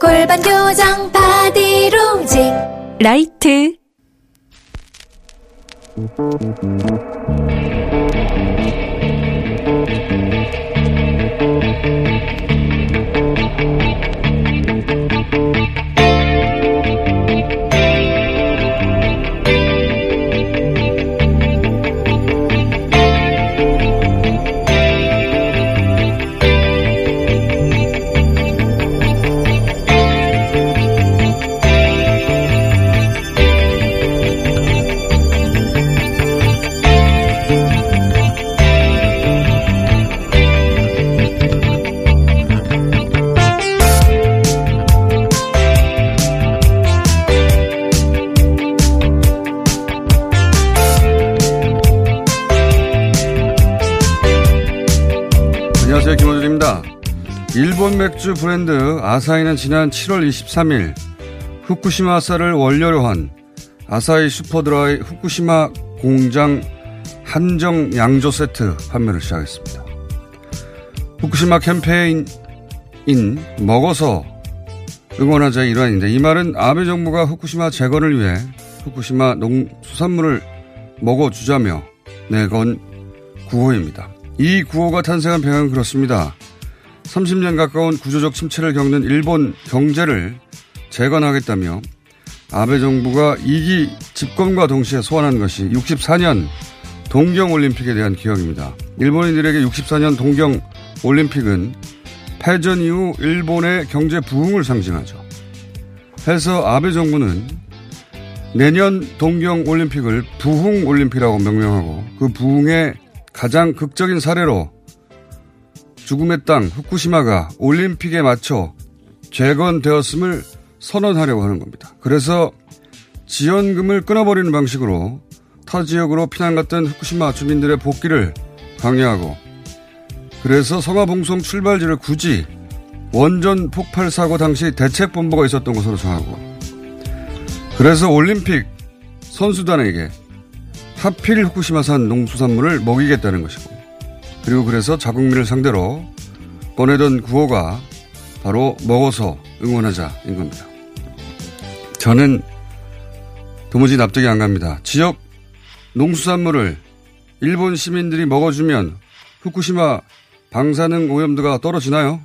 골반 교정 바디로직 라이트 일본 맥주 브랜드 아사히는 지난 7월 23일 후쿠시마사를 원료로 한 아사히 슈퍼드라이 후쿠시마 공장 한정 양조 세트 판매를 시작했습니다. 후쿠시마 캠페인인 먹어서 응원하자의 일환인데 이 말은 아베 정부가 후쿠시마 재건을 위해 후쿠시마 농수산물을 먹어주자며 내건 구호입니다. 이 구호가 탄생한 배경은 그렇습니다. 30년 가까운 구조적 침체를 겪는 일본 경제를 재건하겠다며 아베 정부가 2기 집권과 동시에 소환한 것이 64년 동경올림픽에 대한 기억입니다. 일본인들에게 64년 동경올림픽은 패전 이후 일본의 경제 부흥을 상징하죠. 해서 아베 정부는 내년 동경올림픽을 부흥올림픽이라고 명명하고 그 부흥의 가장 극적인 사례로 죽음의 땅 후쿠시마가 올림픽에 맞춰 재건되었음을 선언하려고 하는 겁니다. 그래서 지원금을 끊어버리는 방식으로 타 지역으로 피난 갔던 후쿠시마 주민들의 복귀를 강요하고 그래서 성화봉송 출발지를 굳이 원전 폭발 사고 당시 대책본부가 있었던 곳으로 정하고 그래서 올림픽 선수단에게 하필 후쿠시마산 농수산물을 먹이겠다는 것이고 그리고 그래서 자국민을 상대로 꺼내던 구호가 바로 먹어서 응원하자인 겁니다. 저는 도무지 납득이 안 갑니다. 지역 농수산물을 일본 시민들이 먹어주면 후쿠시마 방사능 오염도가 떨어지나요?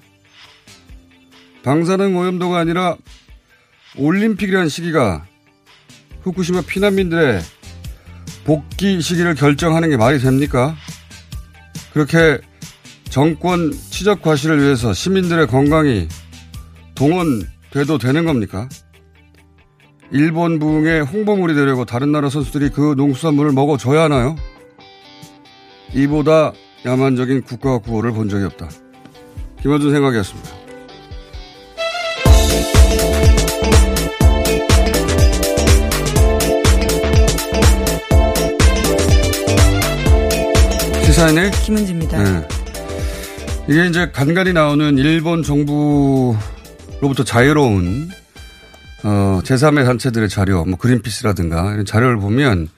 방사능 오염도가 아니라 올림픽이라는 시기가 후쿠시마 피난민들의 복귀 시기를 결정하는 게 말이 됩니까? 그렇게 정권 치적 과시를 위해서 시민들의 건강이 동원돼도 되는 겁니까? 일본 부흥에 홍보물이 되려고 다른 나라 선수들이 그 농수산물을 먹어줘야 하나요? 이보다 야만적인 국가 구호를 본 적이 없다. 김원준 생각이었습니다. 시사인의 김은지입니다. 네. 이게 이제 간간히 나오는 일본 정부로부터 자유로운 어, 제3의 단체들의 자료, 뭐 그린피스라든가 이런 자료를 보면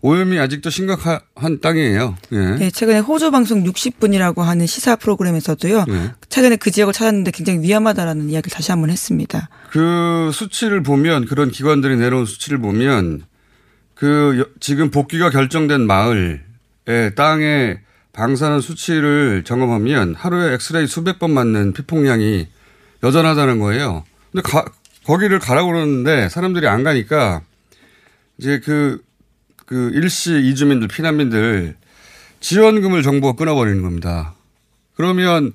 오염이 아직도 심각한 땅이에요. 예. 네, 최근에 호주 방송 60분이라고 하는 시사 프로그램에서도요. 네. 최근에 그 지역을 찾았는데 굉장히 위험하다라는 이야기를 다시 한번 했습니다. 그 수치를 보면 그런 기관들이 내놓은 수치를 보면 그 여- 지금 복귀가 결정된 마을의 땅의 방사능 수치를 점검하면 하루에 엑스레이 수백 번 맞는 피폭량이 여전하다는 거예요. 근데 가- 거기를 가라고 그러는데 사람들이 안 가니까 이제 그, 그 일시 이주민들, 피난민들 지원금을 정부가 끊어버리는 겁니다. 그러면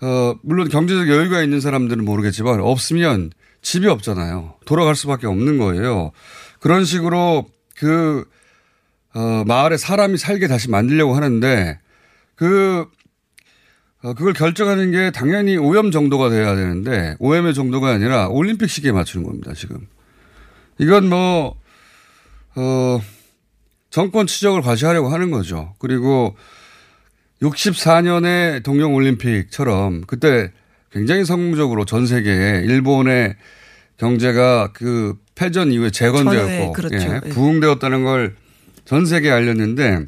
어, 물론 경제적 여유가 있는 사람들은 모르겠지만 없으면 집이 없잖아요. 돌아갈 수밖에 없는 거예요. 그런 식으로 그, 어, 마을에 사람이 살게 다시 만들려고 하는데 그, 어, 그걸 결정하는 게 당연히 오염 정도가 돼야 되는데 오염의 정도가 아니라 올림픽 시기에 맞추는 겁니다. 지금 이건 뭐 어, 정권 추적을 과시하려고 하는 거죠. 그리고 64년에 동경 올림픽처럼 그때 굉장히 성공적으로 전 세계에 일본의 경제가 그 패전 이후에 재건되었고 그렇죠. 예, 예. 부흥되었다는 걸 전 세계에 알렸는데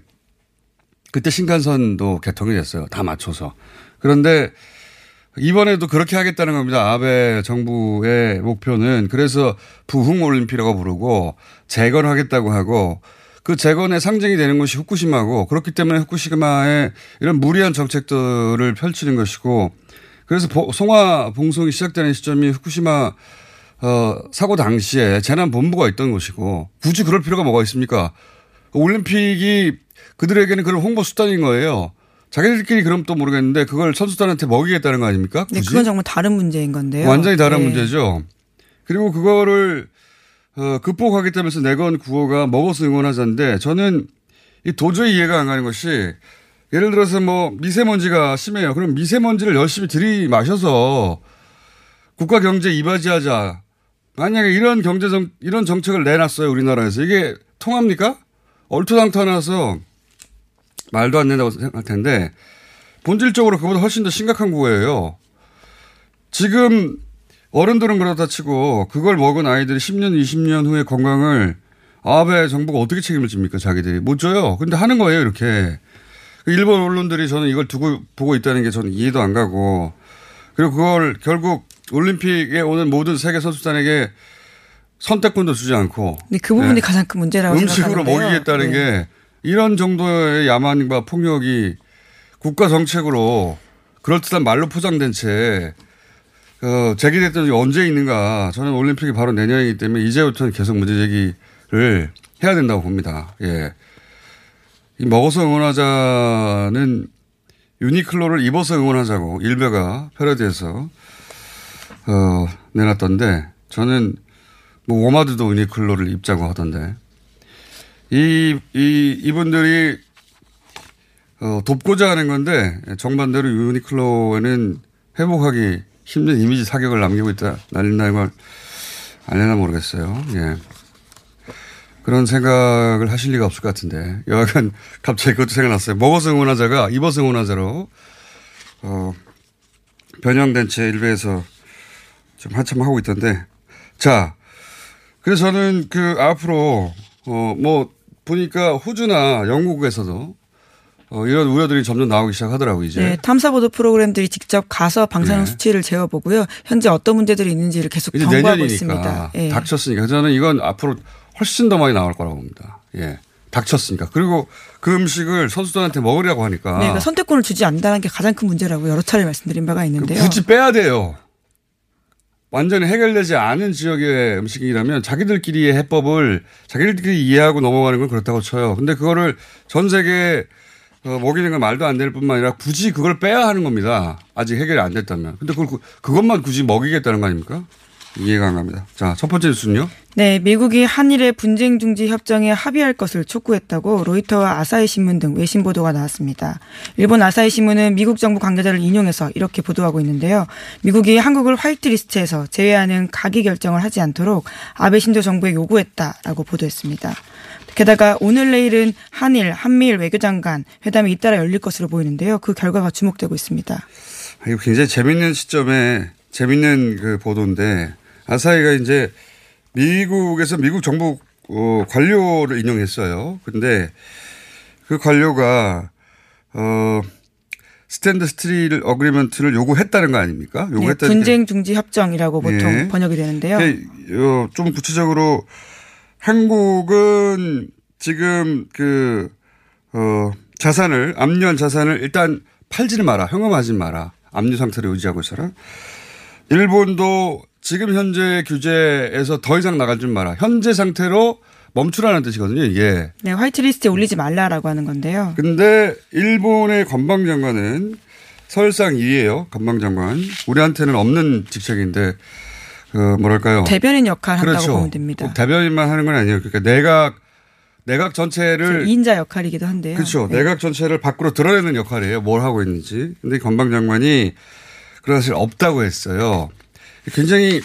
그때 신칸선도 개통이 됐어요. 다 맞춰서. 그런데 이번에도 그렇게 하겠다는 겁니다. 아베 정부의 목표는 그래서 부흥 올림픽이라고 부르고 재건하겠다고 하고 그 재건의 상징이 되는 것이 후쿠시마고 그렇기 때문에 후쿠시마에 이런 무리한 정책들을 펼치는 것이고 그래서 보- 송화 봉송이 시작되는 시점이 후쿠시마 어, 사고 당시에 재난 본부가 있던 것이고 굳이 그럴 필요가 뭐가 있습니까? 올림픽이 그들에게는 그런 홍보 수단인 거예요. 자기들끼리 그럼 또 모르겠는데 그걸 선수단한테 먹이겠다는 거 아닙니까? 네, 굳이? 그건 정말 다른 문제인 건데요. 완전히 다른 네. 문제죠. 그리고 그거를 어, 극복하겠다면서 내건 구호가 먹어서 응원하자인데 저는 이 도저히 이해가 안 가는 것이 예를 들어서 뭐 미세먼지가 심해요. 그럼 미세먼지를 열심히 들이마셔서 국가 경제 이바지하자. 만약에 이런 경제 정 이런 정책을 내놨어요 우리나라에서 이게 통합니까? 얼토당토하나서 말도 안 된다고 생각할 텐데 본질적으로 그보다 훨씬 더 심각한 거예요. 지금 어른들은 그렇다 치고 그걸 먹은 아이들이 10년, 20년 후에 건강을 아베 정부가 어떻게 책임을 집니까 자기들이 못 져요. 근데 하는 거예요 이렇게. 일본 언론들이 저는 이걸 두고 보고 있다는 게 저는 이해도 안 가고 그리고 그걸 결국 올림픽에 오는 모든 세계 선수단에게 선택권도 주지 않고 네, 그 부분이 네. 가장 큰 문제라고 음식으로 생각하는데요. 먹이겠다는 네. 게 이런 정도의 야만과 폭력이 국가 정책으로 그럴듯한 말로 포장된 채 어, 제기됐던 적이 언제 있는가. 저는 올림픽이 바로 내년이기 때문에 이제부터는 계속 문제 제기를 해야 된다고 봅니다. 예. 이 먹어서 응원하자는 유니클로를 입어서 응원하자고 일베가 패러디해서 어, 내놨던데 저는 뭐 워마드도 유니클로를 입자고 하던데 이, 이, 이분들이 어, 돕고자 하는 건데 정반대로 유니클로에는 회복하기 힘든 이미지 사격을 남기고 있다. 날린다는 걸 알려나 모르겠어요. 예. 그런 생각을 하실 리가 없을 것 같은데 여하간 갑자기 그것도 생각났어요. 먹어서 응원하자가 입어서 응원하자로 어, 변형된 채 일베에서 좀 한참 하고 있던데 자 그래서 저는 그 앞으로 어 뭐 보니까 호주나 영국에서도 어 이런 우려들이 점점 나오기 시작하더라고 이제. 네, 탐사 보도 프로그램들이 직접 가서 방사능 네. 수치를 재어 보고요. 현재 어떤 문제들이 있는지를 계속 경고하고 있습니다. 예. 닥쳤으니까 저는 이건 앞으로 훨씬 더 많이 나올 거라고 봅니다. 예, 닥쳤으니까 그리고 그 음식을 선수들한테 먹으려고 하니까 네, 그러니까 선택권을 주지 않는다는 게 가장 큰 문제라고 여러 차례 말씀드린 바가 있는데요. 굳이 빼야 돼요. 완전히 해결되지 않은 지역의 음식이라면 자기들끼리의 해법을 자기들끼리 이해하고 넘어가는 건 그렇다고 쳐요. 근데 그거를 전 세계에 어, 먹이는 건 말도 안 될 뿐만 아니라 굳이 그걸 빼야 하는 겁니다. 아직 해결이 안 됐다면. 근데 그걸, 그- 그것만 굳이 먹이겠다는 거 아닙니까? 이해가 안 갑니다. 자, 첫 번째 뉴스는요. 네, 미국이 한일의 분쟁 중지 협정에 합의할 것을 촉구했다고 로이터와 아사히 신문 등 외신 보도가 나왔습니다. 일본 아사히 신문은 미국 정부 관계자를 인용해서 이렇게 보도하고 있는데요. 미국이 한국을 화이트리스트에서 제외하는 가기 결정을 하지 않도록 아베 신조 정부에 요구했다라고 보도했습니다. 게다가 오늘 내일은 한일, 한미일 외교장관 회담이 잇따라 열릴 것으로 보이는데요. 그 결과가 주목되고 있습니다. 아, 이거 굉장히 재밌는 시점에 재밌는 그 보도인데 아사히가 이제 미국에서 미국 정부 어, 관료를 인용했어요. 근데 그 관료가 어 standstill agreement를 요구했다는 거 아닙니까? 네, 요구했다는 분쟁 중지 협정이라고 보통 예. 번역이 되는데요. 게 어, 좀 구체적으로 한국은 지금 그, 어, 자산을, 압류한 자산을 일단 팔지는 마라. 현금화하지 마라. 압류 상태를 유지하고 있어라. 일본도 지금 현재 규제에서 더 이상 나가지 마라. 현재 상태로 멈추라는 뜻이거든요, 이게. 네, 화이트리스트에 올리지 말라라고 하는 건데요. 근데 일본의 관방장관은 설상 2예요, 관방장관. 우리한테는 없는 직책인데, 그, 뭐랄까요. 대변인 역할을 한다고 그렇죠. 보면 됩니다. 꼭 대변인만 하는 건 아니에요. 그러니까 내각 내각 전체를 2인자 역할이기도 한데요. 그렇죠. 네. 내각 전체를 밖으로 드러내는 역할이에요. 뭘 하고 있는지. 근데 건방 장관이 그런 사실 없다고 했어요. 굉장히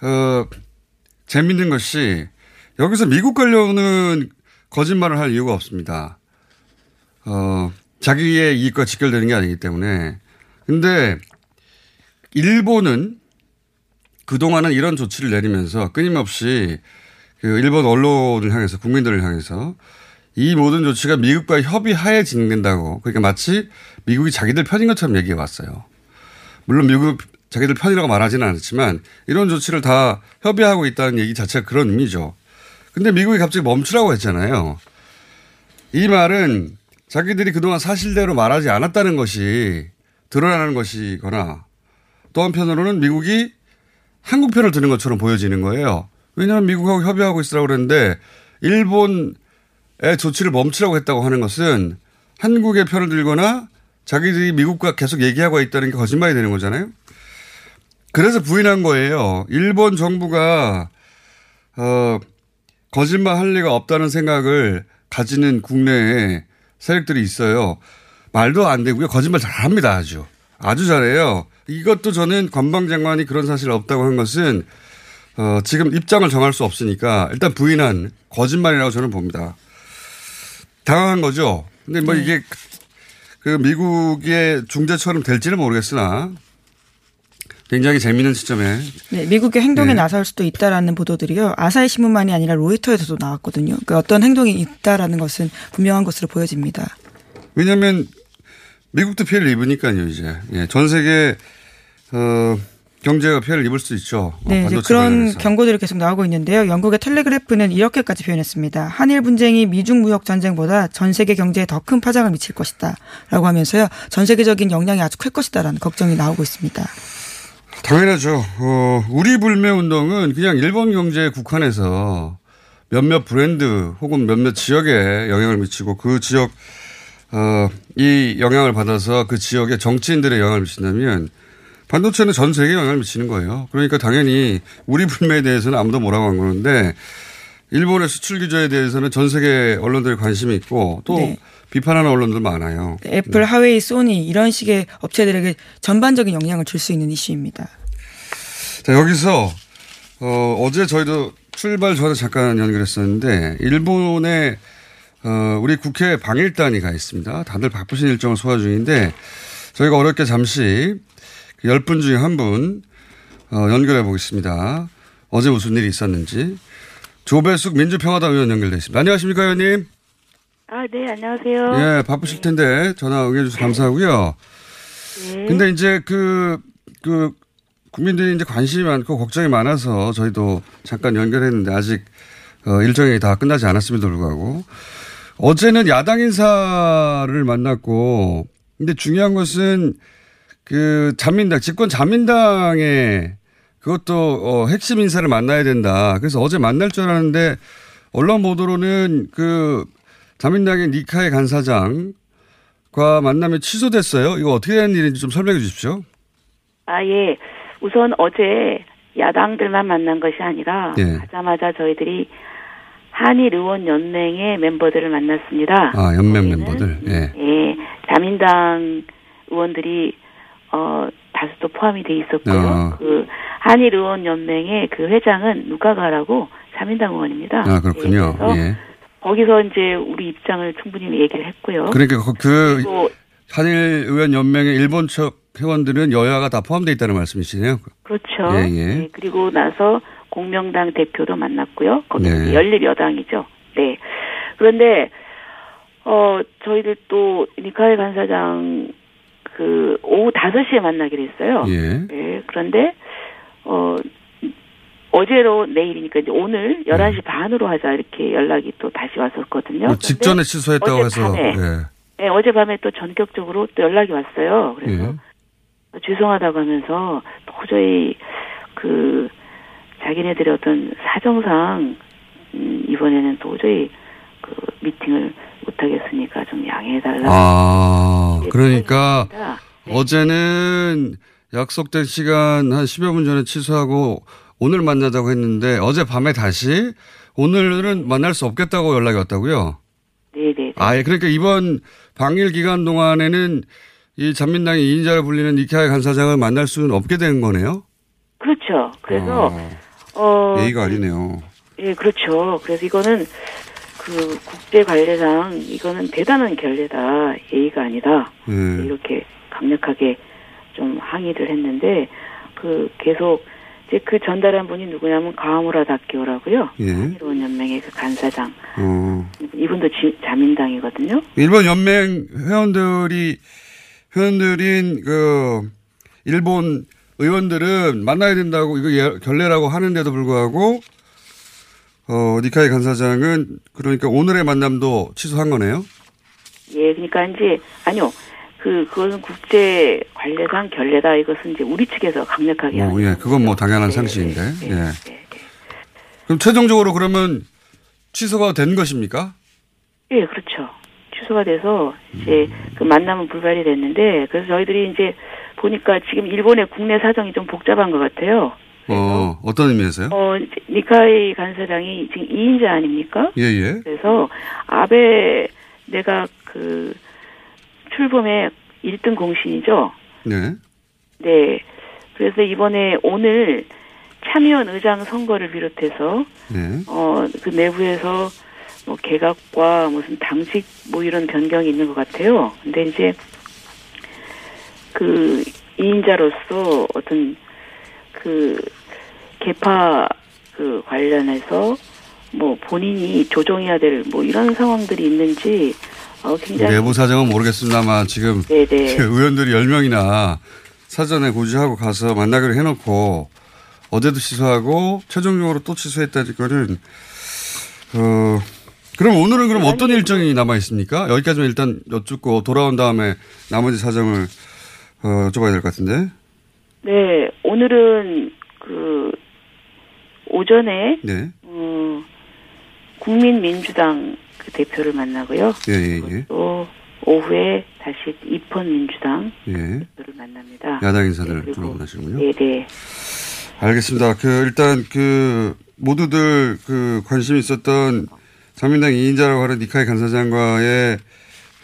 어 재밌는 것이 여기서 미국 관련은 거짓말을 할 이유가 없습니다. 어 자기의 이익과 직결되는 게 아니기 때문에. 근데 일본은 그동안은 이런 조치를 내리면서 끊임없이 그 일본 언론을 향해서 국민들을 향해서 이 모든 조치가 미국과 협의하에 진행된다고 그러니까 마치 미국이 자기들 편인 것처럼 얘기해 왔어요. 물론 미국 자기들 편이라고 말하지는 않았지만 이런 조치를 다 협의하고 있다는 얘기 자체가 그런 의미죠. 근데 미국이 갑자기 멈추라고 했잖아요. 이 말은 자기들이 그동안 사실대로 말하지 않았다는 것이 드러나는 것이거나 또 한편으로는 미국이 한국 편을 드는 것처럼 보여지는 거예요. 왜냐하면 미국하고 협의하고 있으라고 그랬는데 일본의 조치를 멈추라고 했다고 하는 것은 한국의 편을 들거나 자기들이 미국과 계속 얘기하고 있다는 게 거짓말이 되는 거잖아요. 그래서 부인한 거예요. 일본 정부가 어 거짓말 할 리가 없다는 생각을 가지는 국내에 세력들이 있어요. 말도 안 되고요. 거짓말 잘합니다. 아주. 아주 잘해요. 이것도 저는 관방장관이 그런 사실 없다고 한 것은 어, 지금 입장을 정할 수 없으니까 일단 부인한 거짓말이라고 저는 봅니다. 당황한 거죠. 근데 뭐 이게 그 미국의 중재처럼 될지는 모르겠으나 굉장히 재미있는 시점에 네, 미국의 행동에 네. 나설 수도 있다라는 보도들이요. 아사히 신문만이 아니라 로이터에서도 나왔거든요. 그 어떤 행동이 있다라는 것은 분명한 것으로 보여집니다. 왜냐하면 미국도 피해를 입으니까요 이제 예, 전 세계 어, 경제가 피해를 입을 수 있죠. 어, 네, 이제 그런 관련해서. 경고들이 계속 나오고 있는데요. 영국의 텔레그래프는 이렇게까지 표현했습니다. 한일 분쟁이 미중 무역 전쟁보다 전 세계 경제에 더 큰 파장을 미칠 것이다라고 하면서요. 전 세계적인 영향이 아주 클 것이다라는 걱정이 나오고 있습니다. 당연하죠. 어, 우리 불매 운동은 그냥 일본 경제에 국한해서 몇몇 브랜드 혹은 몇몇 지역에 영향을 미치고 그 지역 어, 이 영향을 받아서 그 지역의 정치인들의 영향을 미친다면 반도체는 전 세계에 영향을 미치는 거예요. 그러니까 당연히 우리 불매에 대해서는 아무도 뭐라고 안 그러는데 일본의 수출 규제에 대해서는 전 세계 언론들이 관심이 있고 또 네. 비판하는 언론들 많아요. 애플, 하웨이, 소니 이런 식의 업체들에게 전반적인 영향을 줄 수 있는 이슈입니다. 자, 여기서, 어, 어제 저희도 출발 전에 잠깐 연결했었는데, 일본에, 어, 우리 국회 방일단이 가 있습니다. 다들 바쁘신 일정을 소화 중인데, 저희가 어렵게 잠시 10분 중에 한 분, 어, 연결해 보겠습니다. 어제 무슨 일이 있었는지. 조배숙 민주평화당 의원 연결돼 있습니다. 안녕하십니까, 의원님? 아, 네, 안녕하세요. 예, 바쁘실 텐데 전화 응해주셔서 감사하고요. 네. 근데 이제 그, 그, 국민들이 이제 관심이 많고 걱정이 많아서 저희도 잠깐 연결했는데 아직 어, 일정이 다 끝나지 않았음에도 불구하고 어제는 야당 인사를 만났고 근데 중요한 것은 그 자민당, 집권 자민당의 그것도 어, 핵심 인사를 만나야 된다. 그래서 어제 만날 줄 알았는데 언론 보도로는 그 자민당의 니카의 간사장과 만남이 취소됐어요. 이거 어떻게 된 일인지 좀 설명해 주십시오. 아, 예. 우선 어제 야당들만 만난 것이 아니라 예. 가자마자 저희들이 한일 의원 연맹의 멤버들을 만났습니다. 아, 연맹 멤버들. 예. 예. 자민당 의원들이 어 다수도 포함이 돼 있었고요. 아. 그 한일 의원 연맹의 그 회장은 누가가라고 자민당 의원입니다. 아, 그렇군요. 예, 예. 거기서 이제 우리 입장을 충분히 얘기를 했고요. 그러니까 그- 그 한일 의원 연맹의 일본 측 회원들은 여야가 다 포함되어 있다는 말씀이시네요. 그렇죠. 예, 예. 네, 그리고 나서 공명당 대표도 만났고요. 거기 네. 연립 여당이죠. 네. 그런데 어 저희들 또 니카이 간사장 그 오후 5시에 만나기로 했어요. 예. 네, 그런데 어 어제로 내일이니까 이제 오늘 11시 반으로 하자 이렇게 연락이 또 다시 왔었거든요. 뭐 직전에 취소했다고 해서. 어젯밤에 예. 네, 어젯밤에 또 전격적으로 또 연락이 왔어요. 그래서 예. 죄송하다고 하면서 도저히 그 자기네들의 어떤 사정상 음, 이번에는 도저히 그 미팅을 못하겠으니까 좀 양해해달라. 아, 네, 그러니까. 네. 어제는 약속된 시간 한 10여 분 전에 취소하고 오늘 만나자고 했는데 어제 밤에 다시 오늘은 만날 수 없겠다고 연락이 왔다고요? 네네. 아, 예. 그러니까 이번 방일 기간 동안에는 이 잔민당의 2인자를 불리는 니카이 간사장을 만날 수는 없게 된 거네요? 그렇죠. 그래서 어, 어 예의가 아니네요. 예, 그렇죠. 그래서 이거는 그 국제 관례상 이거는 대단한 결례다. 예의가 아니다. 예. 이렇게 강력하게 좀 항의를 했는데 그 계속 이제 그 전달한 분이 누구냐면 가하무라 다키오라고요. 예. 한일원 연맹의 그 간사장. 어. 이분도 지, 자민당이거든요. 일본 연맹 회원들이 회원들인 그 일본 의원들은 만나야 된다고 이거 예- 결례라고 하는데도 불구하고 어 니카이 간사장은 그러니까 오늘의 만남도 취소한 거네요. 예, 그러니까 이제 아니요. 그 그것은 국제 관례상 결례다. 이것은 이제 우리 측에서 강력하게 뭐, 하는 예, 그건 뭐 당연한 네, 상식인데. 네, 예. 네, 네. 그럼 최종적으로 그러면 취소가 된 것입니까? 예, 그렇죠. 취소가 돼서 이제 그 만남은 불발이 됐는데 그래서 저희들이 이제 보니까 지금 일본의 국내 사정이 좀 복잡한 것 같아요. 어, 어떤 의미에서요? 어, 니카이 간사장이 지금 2인자 아닙니까? 예, 예. 그래서 아베 내가 그 출범의 1등 공신이죠. 네. 네. 그래서 이번에 오늘 참의원 의장 선거를 비롯해서 네. 어 그 내부에서 뭐 개각과 무슨 당직 뭐 이런 변경이 있는 것 같아요. 근데 이제 그 이인자로서 어떤 그 개파 그 관련해서 뭐 본인이 조정해야 될 뭐 이런 상황들이 있는지 어 굉장히 내부 사정은 모르겠습니다만 지금 네네 의원들이 10명이나 사전에 고지하고 가서 만나기로 해놓고 어제도 취소하고 최종적으로 또 취소했다는 거는 어 그럼 오늘은 그럼 어떤 일정이 남아 있습니까? 여기까지만 일단 여쭙고 돌아온 다음에 나머지 사정을 어, 여쭤봐야 될 것 같은데. 네 오늘은 그 오전에 네. 어, 국민민주당 그 대표를 만나고요. 예, 예, 예. 또 오후에 다시 입헌 민주당 예. 대표를 만납니다. 야당 인사들 네, 주로 만나시는군요. 네 네. 알겠습니다. 그 일단 그 모두들 그 관심이 있었던 자민당 2인자라고 하는 니카이 간사장과의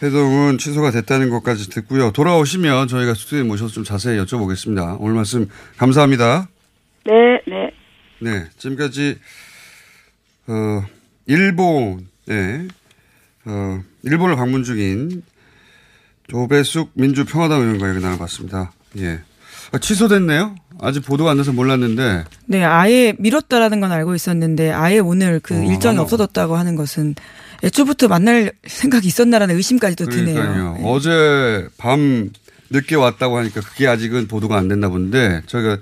회동은 취소가 됐다는 것까지 듣고요. 돌아오시면 저희가 스튜디오에 모셔서 좀 자세히 여쭤보겠습니다. 오늘 말씀 감사합니다. 네, 네. 네, 지금까지 어 일본에 어 일본을 방문 중인 조배숙 민주평화당 의원과 얘기 나눠봤습니다. 예, 아, 취소됐네요. 아직 보도가 안 돼서 몰랐는데 네, 아예 미뤘다라는 건 알고 있었는데 아예 오늘 그 어. 일정이 없어졌다고 하는 것은 애초부터 만날 생각이 있었나라는 의심까지도 드네요. 네. 어제 밤 늦게 왔다고 하니까 그게 아직은 보도가 안 됐나 본데 저희가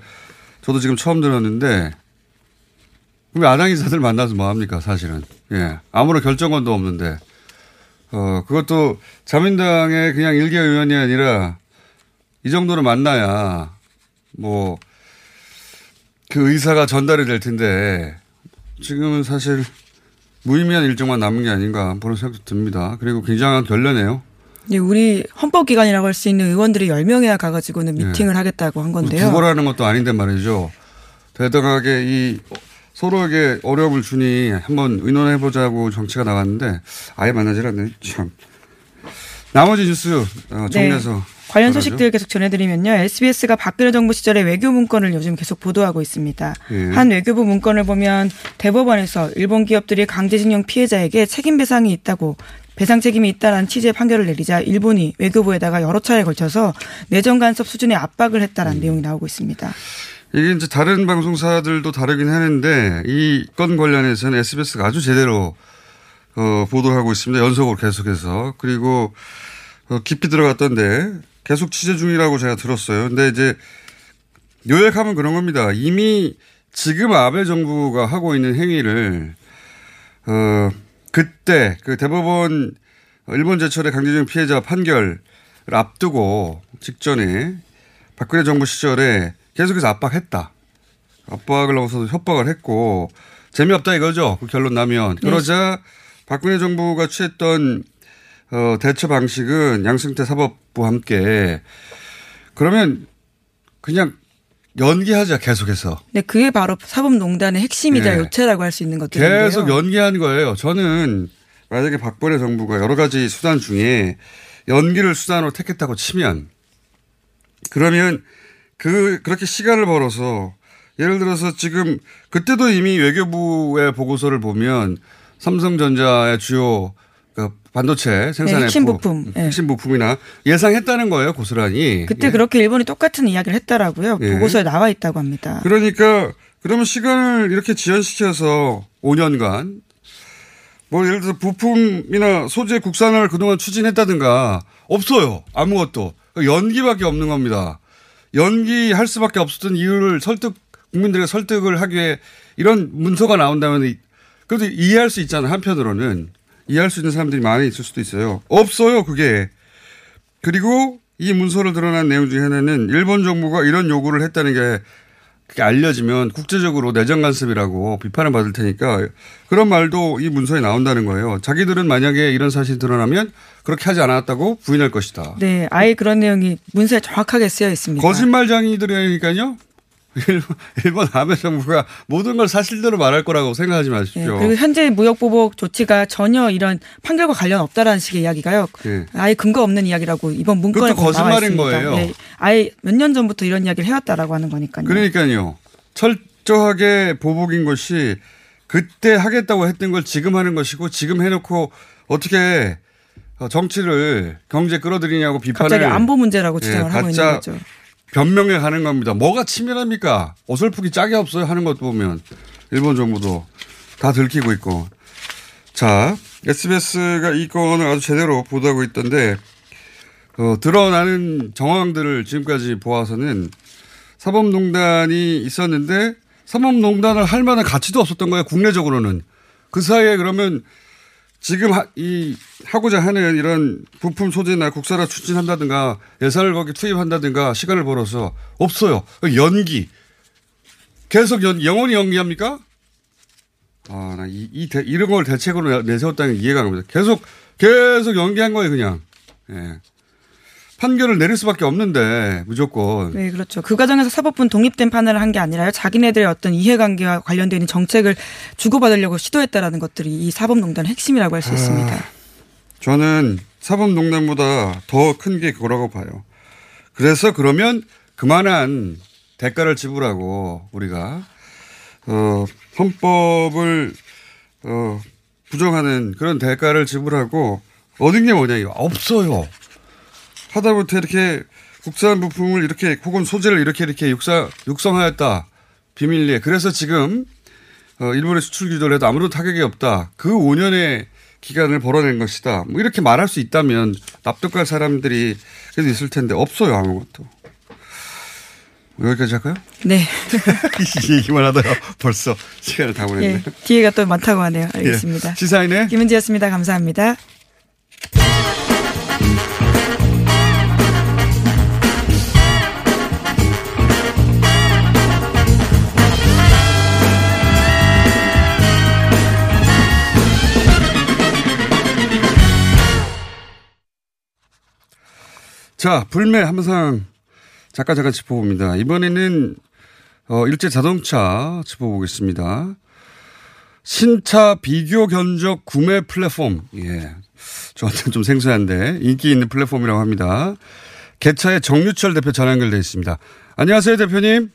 저도 지금 처음 들었는데 그럼 야당 인사들 만나서 뭐 합니까 사실은 예 아무런 결정권도 없는데 어 그것도 자민당의 그냥 일개 의원이 아니라 이 정도로 만나야 뭐 그 의사가 전달이 될 텐데 지금은 사실 무의미한 일정만 남은 게 아닌가 그런 생각도 듭니다. 그리고 굉장한 결례네요. 네, 우리 헌법기관이라고 할 수 있는 의원들이 10명이나 가가지고는 네. 미팅을 하겠다고 한 건데요. 두고라는 것도 아닌데 말이죠. 대등하게 이 서로에게 어려움을 주니 한번 의논해보자고 정치가 나갔는데 아예 만나질 않네. 참. 나머지 뉴스 어, 정리해서 관련 말하죠. 소식들 계속 전해드리면요. SBS가 박근혜 정부 시절의 외교 문건을 요즘 계속 보도하고 있습니다. 예. 한 외교부 문건을 보면 대법원에서 일본 기업들이 강제징용 피해자에게 책임 배상이 있다고 배상 책임이 있다라는 취지의 판결을 내리자 일본이 외교부에다가 여러 차례 걸쳐서 내정 간섭 수준의 압박을 음. 했다라는 내용이 나오고 있습니다. 이게 이제 다른 방송사들도 다르긴 하는데 이 건 관련해서는 SBS가 아주 제대로 어, 보도하고 있습니다. 연속으로 계속해서. 그리고 어, 깊이 들어갔던데 계속 취재 중이라고 제가 들었어요. 근데 이제 요약하면 그런 겁니다. 이미 지금 아베 정부가 하고 있는 행위를 어, 그때 그 대법원 일본 제철의 강제징용 피해자 판결을 앞두고 직전에 박근혜 정부 시절에 계속해서 압박했다. 압박을 넘어서도 협박을 했고 재미없다 이거죠. 그 결론 나면 그러자 박근혜 정부가 취했던 어, 대처 방식은 양승태 사법부와 함께 그러면 그냥 연기하자 계속해서 네, 그게 바로 사법농단의 핵심이자 예. 요체라고 할 수 있는 것들인데요. 계속 연기한 거예요. 저는 만약에 박근혜 정부가 여러 가지 수단 중에 연기를 수단으로 택했다고 치면 그러면 그 그렇게 시간을 벌어서 예를 들어서 지금 그때도 이미 외교부의 보고서를 보면 삼성전자의 주요 그 반도체 생산의 네, 핵심 부- 부품. 예. 핵심 부품이나 예상했다는 거예요 고스란히. 그때 예. 그렇게 일본이 똑같은 이야기를 했다라고요. 예. 보고서에 나와 있다고 합니다. 그러니까 그러면 시간을 이렇게 지연시켜서 5년간 뭐 예를 들어서 부품이나 소재 국산화를 그동안 추진했다든가 없어요. 아무것도. 연기밖에 없는 겁니다. 연기할 수밖에 없었던 이유를 설득 국민들의 설득을 하기 위해 이런 문서가 나온다면 이- 그래도 이해할 수 있잖아요. 한편으로는 이해할 수 있는 사람들이 많이 있을 수도 있어요. 없어요. 그게. 그리고 이 문서를 드러난 내용 중에 하나는 일본 정부가 이런 요구를 했다는 게 그게 알려지면 국제적으로 내정 간섭이라고 비판을 받을 테니까 그런 말도 이 문서에 나온다는 거예요. 자기들은 만약에 이런 사실이 드러나면 그렇게 하지 않았다고 부인할 것이다. 네, 아예 그런 내용이 문서에 정확하게 쓰여 있습니다. 거짓말장이들이니까요. 일본, 일본 아베 정부가 모든 걸 사실대로 말할 거라고 생각하지 네, 마십시오. 그리고 현재 무역 보복 조치가 전혀 이런 판결과 관련 없다라는 식의 이야기가요. 예. 아예 근거 없는 이야기라고 이번 문건에 나와 거짓말인 있습니다. 거예요. 네, 아예 몇 년 전부터 이런 이야기를 해왔다라고 하는 거니까요. 그러니까요. 철저하게 보복인 것이 그때 하겠다고 했던 걸 지금 하는 것이고 지금 해놓고 어떻게 정치를 경제 끌어들이냐고 비판을 갑자기 안보 문제라고 예, 주장을 하고 있는 거죠. 변명해 가는 겁니다. 뭐가 치밀합니까? 어설프기 짝이 없어요. 하는 것도 보면 일본 정부도 다 들키고 있고. 자, SBS가 이 건을 아주 제대로 보도하고 있던데 어, 드러나는 정황들을 지금까지 보아서는 사법농단이 있었는데 사법농단을 할 만한 가치도 없었던 거예요. 국내적으로는 그 사이에 그러면 지금 하, 이 하고자 하는 이런 부품 소재나 국산화 추진한다든가 예산을 거기 투입한다든가 시간을 벌어서 없어요. 연기 계속 연, 영원히 연기합니까? 아, 나 이, 이 대, 이런 걸 대책으로 내세웠다는 게 이해가 안 갑니다. 계속 계속 연기한 거예요, 그냥. 예. 판결을 내릴 수밖에 없는데 무조건 네, 그렇죠. 그 과정에서 사법부는 독립된 판단을 한 게 아니라요. 자기네들의 어떤 이해관계와 있는 정책을 주고받으려고 시도했다라는 것들이 이 사법농단의 핵심이라고 할수 있습니다. 저는 사법농단보다 더 큰 게 그거라고 봐요. 그래서 그러면 그만한 대가를 지불하고 우리가 어, 헌법을 어, 부정하는 그런 대가를 지불하고 얻은 게 뭐냐 이거 없어요. 하다못해 이렇게 국산 부품을 이렇게 혹은 소재를 이렇게 이렇게 육사, 육성하였다 비밀리에 그래서 지금 어, 일본에 수출 규제를 해도 아무런 타격이 없다. 그 5년의 기간을 벌어낸 것이다. 뭐 이렇게 말할 수 있다면 납득할 사람들이 그래도 있을 텐데 없어요 아무것도. 여기까지 할까요? 네. 이 얘기만 하다가 벌써 시간을 다 보냈네. 예, 기회가 또 많다고 하네요. 알겠습니다. 예. 시사인의 김은지였습니다. 감사합니다. 자, 불매 함상 잠깐 잠깐 짚어봅니다. 이번에는 어, 일제 자동차 짚어보겠습니다. 신차 비교 견적 구매 플랫폼. 예. 저한테는 좀 생소한데 인기 있는 플랫폼이라고 합니다. 개차의 정유철 대표 전화 연결돼 있습니다. 안녕하세요, 대표님.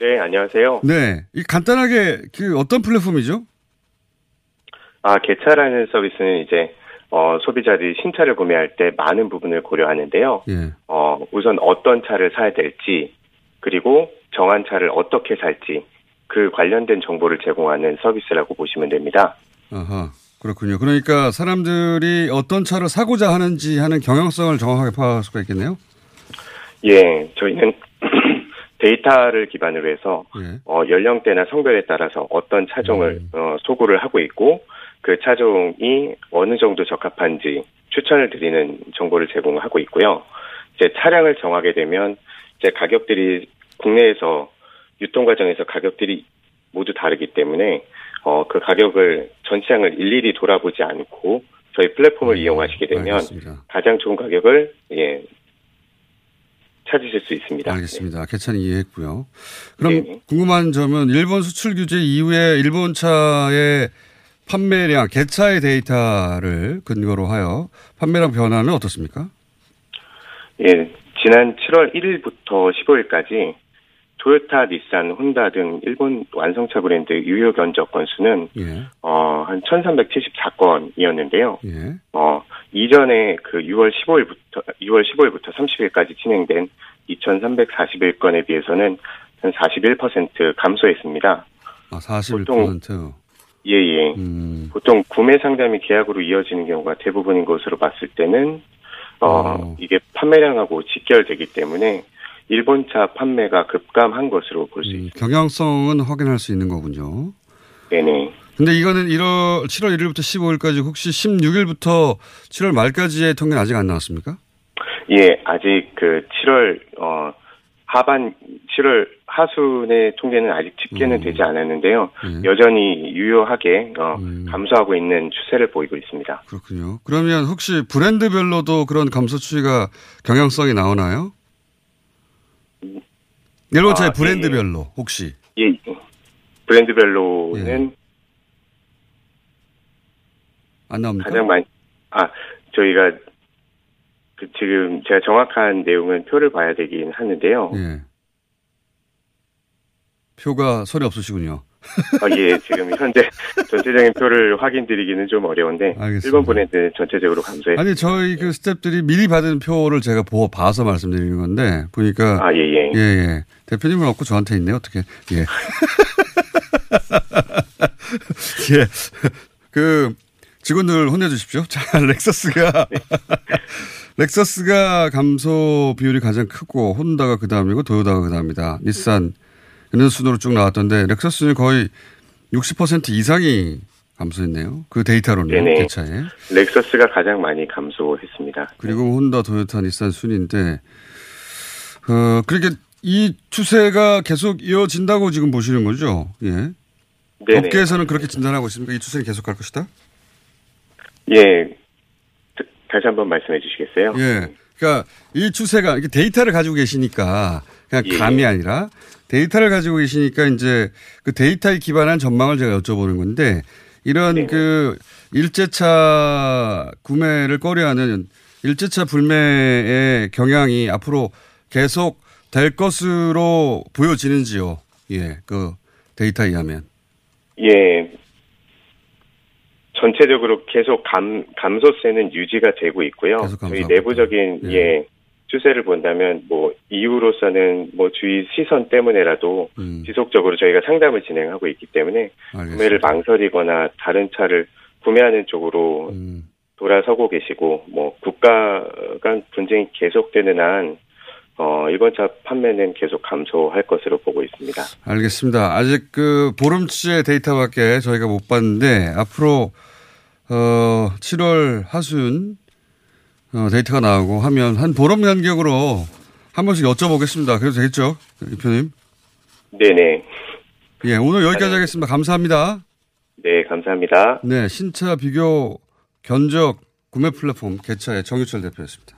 네, 안녕하세요. 네. 이 간단하게 그 어떤 플랫폼이죠? 아, 개차라는 서비스는 이제 어, 소비자들이 신차를 구매할 때 많은 부분을 고려하는데요. 예. 어, 우선 어떤 차를 사야 될지, 그리고 정한 차를 어떻게 살지, 그 관련된 정보를 제공하는 서비스라고 보시면 됩니다. 아하. 그렇군요. 그러니까 사람들이 어떤 차를 사고자 하는지 하는 경향성을 정확하게 파악할 수가 있겠네요. 예, 저희는 데이터를 기반으로 해서 예. 어, 연령대나 성별에 따라서 어떤 차종을 어, 소구를 하고 있고 그 차종이 어느 정도 적합한지 추천을 드리는 정보를 제공하고 있고요. 이제 차량을 정하게 되면 이제 가격들이 국내에서 유통 과정에서 가격들이 모두 다르기 때문에 어, 그 가격을 전 시장을 일일이 돌아보지 않고 저희 플랫폼을 이용하시게 되면 알겠습니다. 가장 좋은 가격을 예 찾으실 수 있습니다. 알겠습니다. 개차는 이해했고요. 그럼 네네. 궁금한 점은 일본 수출 규제 이후에 일본 차의 판매량, 개차의 데이터를 근거로 하여 판매량 변화는 어떻습니까? 예, 지난 7월 1일부터 15일까지 토요타, 닛산, 혼다 등 일본 완성차 브랜드 유효 견적 건수는 예, 어, 한 1374건이었는데요. 예. 어, 이전에 그 6월 15일부터 6월 15일부터 30일까지 진행된 2,341건에 비해서는 한 41% 감소했습니다. 아, 41%. 예, 예. 음, 보통 구매 상담이 계약으로 이어지는 경우가 대부분인 것으로 봤을 때는 어, 어. 이게 판매량하고 직결되기 때문에 일본차 판매가 급감한 것으로 볼수 음, 있습니다. 경향성은 확인할 수 있는 거군요. 네네. 근데 이거는 1월, 7월 1일부터 15일까지 혹시 16일부터 7월 말까지의 통계는 아직 안 나왔습니까? 예, 아직 그 7월 어 하반 7월 하순의 통계는 아직 집계는 음. 되지 않았는데요. 예. 여전히 유효하게 어, 음. 감소하고 있는 추세를 보이고 있습니다. 그렇군요. 그러면 혹시 브랜드별로도 그런 감소 추이가 경향성이 나오나요? 일본차의 아, 브랜드별로 혹시 예, 예. 브랜드별로는 안 나옵니까? 가장 많이 아 저희가 그 지금 제가 정확한 내용은 표를 봐야 되긴 하는데요. 예. 표가 소리 없으시군요. 아, 예, 지금 현재 전체적인 표를 확인드리기는 좀 어려운데 알겠습니다. 일본 브랜드는 전체적으로 감소했. 아니 저희 그 스탭들이 미리 받은 표를 제가 보고 봐서 말씀드리는 건데 보니까 아, 예, 예. 예, 예. 대표님은 없고 저한테 있네요. 어떻게? 예. 예. 그 직원들 혼내주십시오. 자, 렉서스가 렉서스가 감소 비율이 가장 크고 혼다가 그 다음이고 도요다가 그 다음이다. 닛산 이런 순으로 쭉 나왔던데 렉서스는 거의 60% 이상이 감소했네요. 그 데이터로는 네네. 개차에. 렉서스가 가장 많이 감소했습니다. 그리고 혼다, 도요타, 닛산 순인데, 어, 그러니까 이 추세가 계속 이어진다고 지금 보시는 거죠? 예. 네네. 업계에서는 그렇게 진단하고 있습니까? 이 추세는 계속 갈 것이다? 예. 다- 다시 한번 말씀해 주시겠어요? 예. 그러니까 이 추세가 이게 데이터를 가지고 계시니까 그냥 예. 감이 아니라 데이터를 가지고 계시니까 이제 그 데이터에 기반한 전망을 제가 여쭤보는 건데 이런 네. 그 일제차 구매를 꺼려하는 일제차 불매의 경향이 앞으로 계속 될 것으로 보여지는지요? 예. 그 데이터에 의하면. 예. 전체적으로 계속 감, 감소세는 유지가 되고 있고요. 저희 내부적인. 예. 예. 추세를 본다면, 뭐, 이유로서는 뭐, 주위 시선 때문에라도 음. 지속적으로 저희가 상담을 진행하고 있기 때문에 알겠습니다. 구매를 망설이거나 다른 차를 구매하는 쪽으로 음. 돌아서고 계시고 뭐 국가 간 분쟁이 계속되는 한 어, 일본차 판매는 계속 감소할 것으로 보고 있습니다. 알겠습니다. 아직 그 보름치의 데이터밖에 저희가 못 봤는데 앞으로 어 7월 하순 어, 데이터가 나오고 하면 한 보름 간격으로 한 번씩 여쭤보겠습니다. 그래도 되겠죠, 대표님? 네네. 예, 오늘 여기까지 네. 하겠습니다. 감사합니다. 네, 감사합니다. 네, 신차 비교 견적 구매 플랫폼 개차의 정유철 대표였습니다.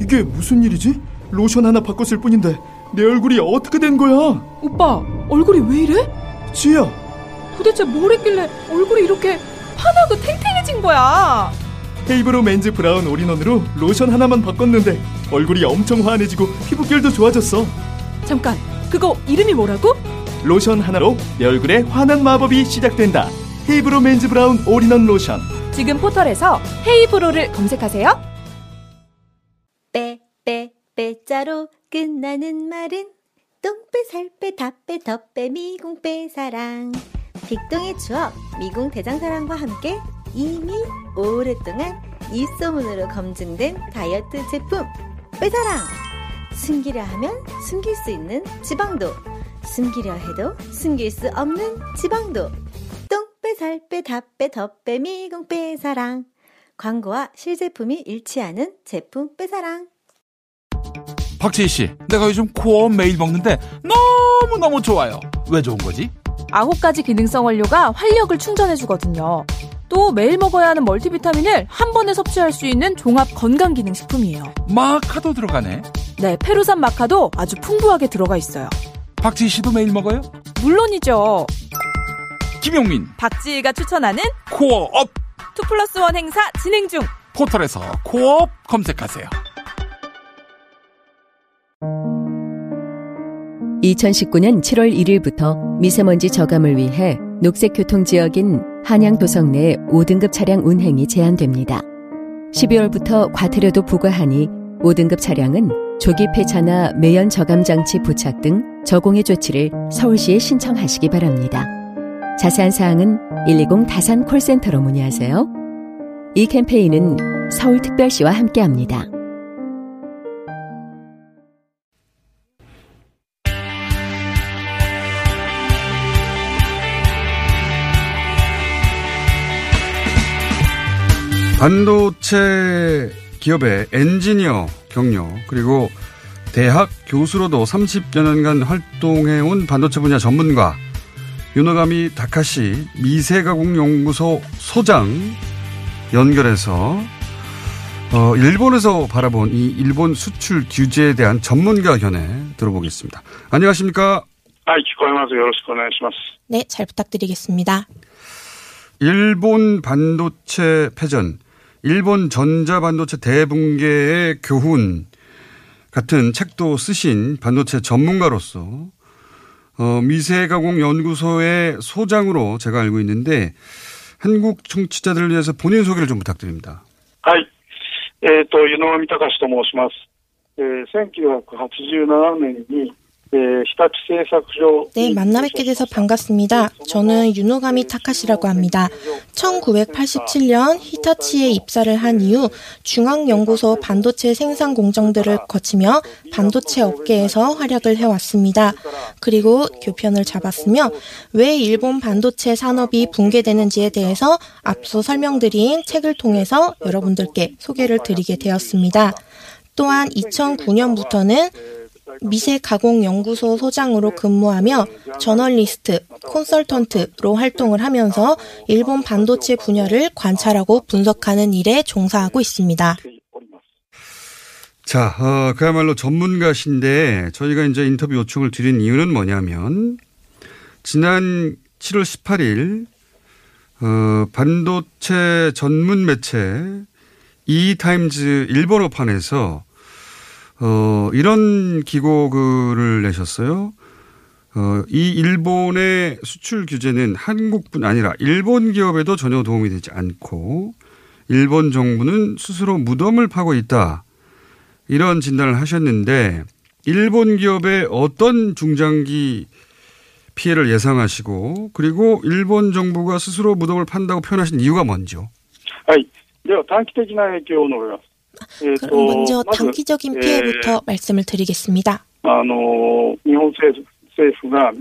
이게 무슨 일이지? 로션 하나 바꿨을 뿐인데 내 얼굴이 어떻게 된 거야? 오빠, 얼굴이 왜 이래? 지혜야, 도대체 뭘 했길래 얼굴이 이렇게 환하고 탱탱해진 거야? 헤이브로 맨즈 브라운 올인원으로 로션 하나만 바꿨는데 얼굴이 엄청 환해지고 피부결도 좋아졌어. 잠깐, 그거 이름이 뭐라고? 로션 하나로 내 얼굴에 환한 마법이 시작된다. 헤이브로 맨즈 브라운 올인원 로션. 지금 포털에서 헤이브로를 검색하세요. 빼, 빼, 빼자로 끝나는 말은 똥빼, 살빼, 다빼, 덧빼, 미궁빼, 사랑. 빅똥의 추억, 미궁 대장사랑과 함께 이미 오랫동안 입소문으로 검증된 다이어트 제품, 빼사랑. 숨기려 하면 숨길 수 있는 지방도, 숨기려 해도 숨길 수 없는 지방도. 똥빼, 살 빼, 다빼, 덧빼, 미궁빼, 사랑. 광고와 실제품이 일치하는 제품 빼사랑. 박재희 씨, 내가 요즘 코어 매일 먹는데 너무너무 좋아요. 왜 좋은 거지? 아홉 가지 기능성 원료가 활력을 충전해주거든요. 또 매일 먹어야 하는 멀티비타민을 한 번에 섭취할 수 있는 종합 건강기능식품이에요. 마카도 들어가네. 네, 페루산 마카도 아주 풍부하게 들어가 있어요. 박지희 씨도 매일 먹어요? 물론이죠. 김용민, 박지희가 추천하는 코어업 two plus one 행사 진행 중. 포털에서 코어업 검색하세요. 2019년 7월 1일부터 미세먼지 저감을 위해 녹색 교통 지역인 한양도성 내 5등급 차량 운행이 제한됩니다. 12월부터 과태료도 부과하니 5등급 차량은 조기 폐차나 매연 저감 장치 부착 등 저공해 조치를 서울시에 신청하시기 바랍니다. 자세한 사항은 120 다산 콜센터로 문의하세요. 이 캠페인은 서울특별시와 함께합니다. 반도체 기업의 엔지니어 경력 그리고 대학 교수로도 30여 년간 활동해온 반도체 분야 전문가 윤호감이 다카시 미세가공연구소 소장 연결해서 어, 일본에서 바라본 이 일본 수출 규제에 대한 전문가 견해 들어보겠습니다. 안녕하십니까? 아, 기코야마스 요로시코나이시마스. 네, 잘 부탁드리겠습니다. 일본 반도체 패전 일본 전자반도체 대붕괴의 교훈 같은 책도 쓰신 반도체 전문가로서 어, 미세가공연구소의 소장으로 제가 알고 있는데 한국 청취자들을 위해서 본인 소개를 좀 부탁드립니다. はい。えっ、と、湯野上隆と申します。えー、1987年に、 네, 네, 만나 뵙게 돼서 반갑습니다. 저는 유노가미 타카시라고 합니다. 1987년 히타치에 입사를 한 이후 중앙연구소 반도체 생산 공정들을 거치며 반도체 업계에서 활약을 해왔습니다. 그리고 교편을 잡았으며 왜 일본 반도체 산업이 붕괴되는지에 대해서 앞서 설명드린 책을 통해서 여러분들께 소개를 드리게 되었습니다. 또한 2009년부터는 미세 가공 연구소 소장으로 근무하며 저널리스트, 콘설턴트로 활동을 하면서 일본 반도체 분야를 관찰하고 분석하는 일에 종사하고 있습니다. 자, 어, 그야말로 전문가신데 저희가 이제 인터뷰 요청을 드린 이유는 뭐냐면 지난 7월 18일 어, 반도체 전문 매체 이타임즈 일본어판에서 어, 이런 기고글을 내셨어요. 어, 이 일본의 수출 규제는 한국뿐 아니라 일본 기업에도 전혀 도움이 되지 않고 일본 정부는 스스로 무덤을 파고 있다. 이런 진단을 하셨는데 일본 기업의 어떤 중장기 피해를 예상하시고 그리고 일본 정부가 스스로 무덤을 판다고 표현하신 이유가 뭔지요? はい。では、短期的な影響を述べます。 예, 그럼 먼저 단기적인 피해부터 말씀을 드리겠습니다.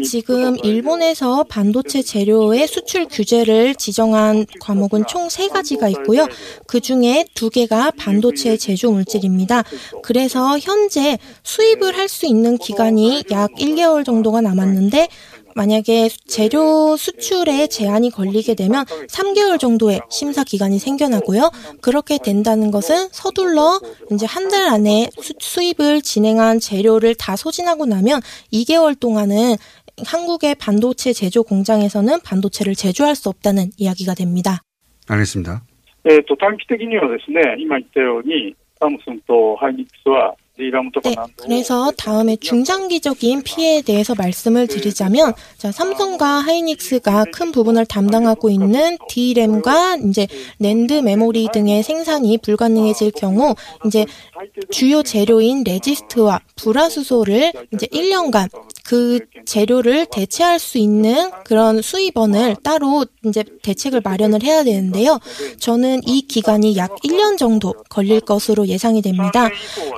지금 일본에서 반도체 재료의 수출 규제를 지정한 과목은 총 세가지가 있고요. 그 중에 두개가 반도체 제조 물질입니다. 그래서 현재 수입을 할 수 있는 기간이 약 1개월 정도가 남았는데 만약에 재료 수출에 제한이 걸리게 되면 3개월 정도의 심사 기간이 생겨나고요. 그렇게 된다는 것은 서둘러 이제 한 달 안에 수, 수입을 진행한 재료를 다 소진하고 나면 2개월 동안은 한국의 반도체 제조 공장에서는 반도체를 제조할 수 없다는 이야기가 됩니다. 알겠습니다. えっ、と、短期的にはですね、今言ったように、サムスンとハイニックスは、ディラムとか 네, 그래서 다음에 중장기적인 피해에 대해서 말씀을 드리자면, 자, 삼성과 하이닉스가 큰 부분을 담당하고 있는 D램과 이제 랜드 메모리 등의 생산이 불가능해질 경우, 이제 주요 재료인 resist와 불화수소를 이제 1년간 그 재료를 대체할 수 있는 그런 수입원을 따로 이제 대책을 마련을 해야 되는데요. 저는 이 기간이 약 1년 정도 걸릴 것으로 예상이 됩니다.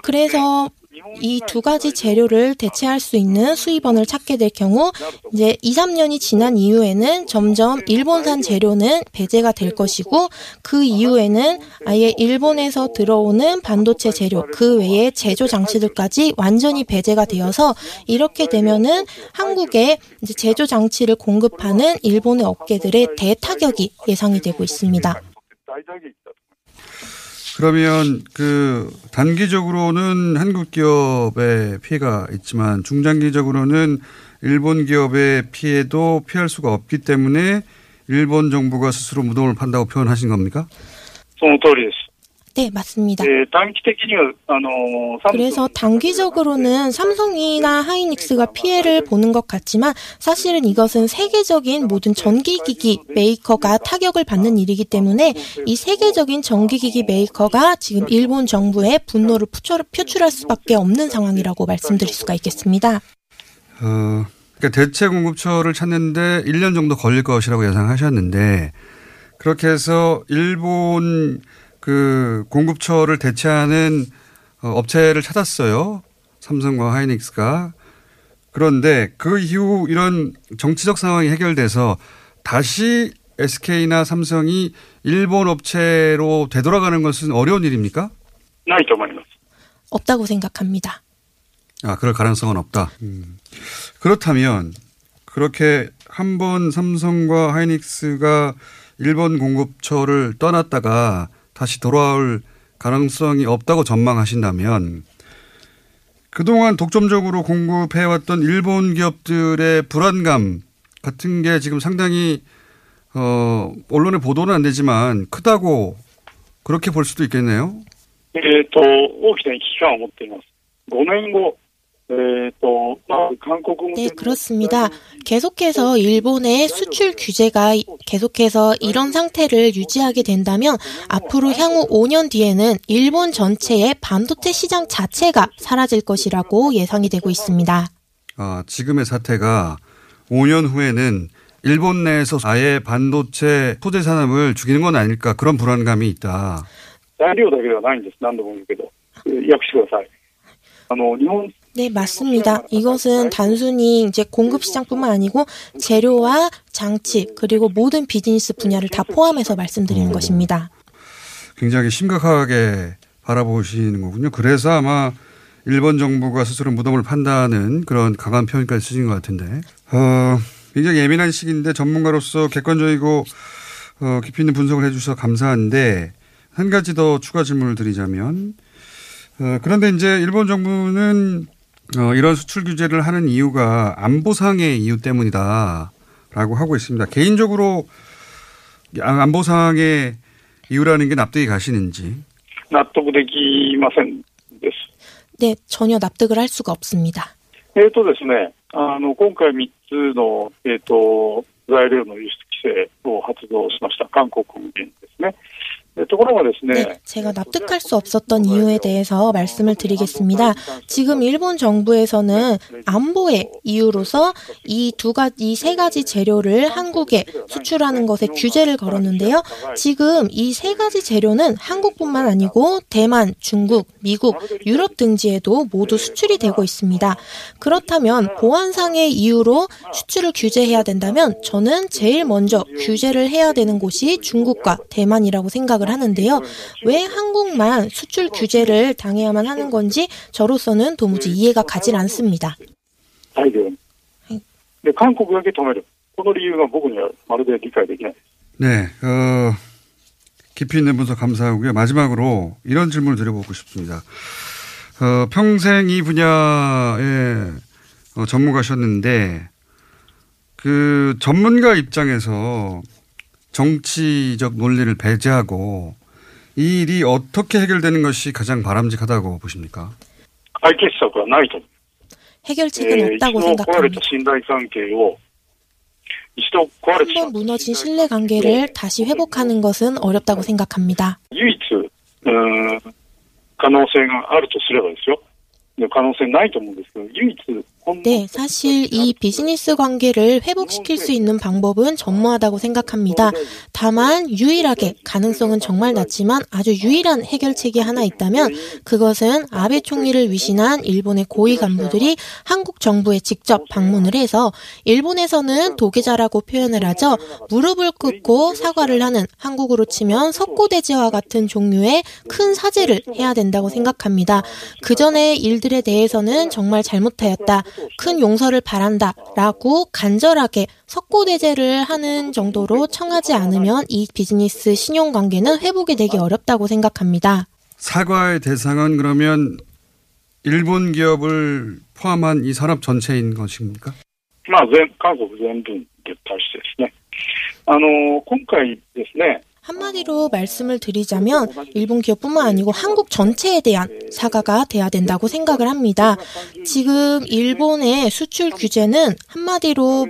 그래서 이 두 가지 재료를 대체할 수 있는 수입원을 찾게 될 경우 이제 2, 3년이 지난 이후에는 점점 일본산 재료는 배제가 될 것이고 그 이후에는 아예 일본에서 들어오는 반도체 재료 그 외에 제조 장치들까지 완전히 배제가 되어서 이렇게 되면은 한국에 제조 장치를 공급하는 일본의 업계들의 대타격이 예상이 되고 있습니다. 그러면 그 단기적으로는 한국 기업의 피해가 있지만 중장기적으로는 일본 기업의 피해도 피할 수가 없기 때문에 일본 정부가 스스로 무덤을 판다고 표현하신 겁니까? その通りです。 네, 맞습니다. 네, 단기 때끼니가 그래서 단기적으로는 삼성이나 하이닉스가 피해를 보는 것 같지만 사실은 이것은 세계적인 모든 전기기기 메이커가 타격을 받는 일이기 때문에 이 세계적인 전기기기 메이커가 지금 일본 정부의 분노를 표출할 수밖에 없는 상황이라고 말씀드릴 수가 있겠습니다. 어, 그러니까 대체 공급처를 찾는데 1년 정도 걸릴 것이라고 예상하셨는데 그렇게 해서 일본 그 공급처를 대체하는 어, 업체를 찾았어요. 삼성과 하이닉스가. 그런데 그 이후 이런 정치적 상황이 해결돼서 다시 SK나 삼성이 일본 업체로 되돌아가는 것은 어려운 일입니까? 없다고 생각합니다. 아, 그럴 가능성은 없다. 음. 그렇다면 그렇게 한 번 삼성과 하이닉스가 일본 공급처를 떠났다가 다시 돌아올 가능성이 없다고 전망하신다면 그동안 독점적으로 공급해왔던 일본 기업들의 불안감 같은 게 지금 상당히 어, 언론의 보도는 안 되지만 크다고 그렇게 볼 수도 있겠네요. えっ、と、大きな危機感を持っています。5年後、 えっ、と、まあ、韓国向け 네, 그렇습니다. 계속해서 일본의 수출 규제가 계속해서 이런 상태를 유지하게 된다면 앞으로 향후 5년 뒤에는 일본 전체의 반도체 시장 자체가 사라질 것이라고 예상이 되고 있습니다. 아, 지금의 사태가 5년 후에는 일본 내에서 아예 반도체 소재 산업을 죽이는 건 아닐까 그런 불안감이 있다. 材料だけではないんです。何度も言うけど。えー訳してください。あの、日本 네, 맞습니다. 이것은 단순히 이제 공급 시장뿐만 아니고 재료와 장치 그리고 모든 비즈니스 분야를 다 포함해서 말씀드리는 것입니다. 굉장히 심각하게 바라보시는 거군요. 그래서 아마 일본 정부가 스스로 무덤을 판다는 그런 강한 표현까지 쓰신 것 같은데. 어, 굉장히 예민한 시기인데 전문가로서 객관적이고 어, 깊이 있는 분석을 해주셔서 감사한데 한 가지 더 추가 질문을 드리자면 어, 그런데 이제 일본 정부는 어, 이런 수출 규제를 하는 이유가 안보상의 이유 때문이다라고 하고 있습니다. 개인적으로 안보상의 이유라는 게 납득이 가시는지. 納得できませんです。 네, 전혀 납득을 할 수가 없습니다. えっ、とですね、あの、今回3つの、えっ、と、材料の輸出規制を発動しました。韓国ですね。えところがですね、 네, 제가 납득할 수 없었던 이유에 대해서 말씀을 드리겠습니다. 지금 일본 정부에서는 안보의 이유로서 이 두 가지, 이세 가지 재료를 한국에 수출하는 것에 규제를 걸었는데요. 지금 이 세 가지 재료는 한국뿐만 아니고 대만, 중국, 미국, 유럽 등지에도 모두 수출이 되고 있습니다. 그렇다면 보안상의 이유로 수출을 규제해야 된다면 저는 제일 먼저 규제를 해야 되는 곳이 중국과 대만이라고 생각을 생각을 하는데요. 왜 한국만 수출 규제를 당해야만 하는 건지 저로서는 도무지 이해가 가질 않습니다. 네, 네 어, 깊이 있는 분석 감사하고요. 마지막으로 이런 질문을 드려보고 싶습니다. 어, 평생 이 분야에 어, 전문가셨는데 그 전문가 입장에서 정치적 논리를 배제하고 이 일이 어떻게 해결되는 것이 가장 바람직하다고 보십니까? 解決策はないと思う。 해결책은 えー一 없다고 度壊れ 생각합니다. た信頼関係を、一度壊れてしま 한번 무너진 신뢰 관계를 다시 회복하는 것은 어렵다고 생각합니다. 唯一、うーん、可能性があるとすればですよ。で可能性ないと思うんですけど、唯一 네, 사실 이 비즈니스 관계를 회복시킬 수 있는 방법은 전무하다고 생각합니다. 다만 유일하게 가능성은 정말 낮지만 아주 유일한 해결책이 하나 있다면 그것은 아베 총리를 위신한 일본의 고위 간부들이 한국 정부에 직접 방문을 해서 일본에서는 도계자라고 표현을 하죠. 무릎을 꿇고 사과를 하는 한국으로 치면 석고대제와 같은 종류의 큰 사죄를 해야 된다고 생각합니다. 그 전의 일들에 대해서는 정말 잘못하였다. 큰 용서를 바란다. 라고 간절하게 석고대제를 하는 정도로 청하지 않으면 이 비즈니스 신용관계는 회복이 되기 어렵다고 생각합니다. 사과의 대상은 그러면 일본 기업을 포함한 이 산업 전체인 것입니까? まあ、全、韓国全部に対してですね。あの、今回ですね、 한마디로 말씀을 드리자면 일본 기업뿐만 아니고 한국 전체에 대한 사과가 돼야 된다고 생각을 합니다. 지금 일본의 수출 규제는 한마디로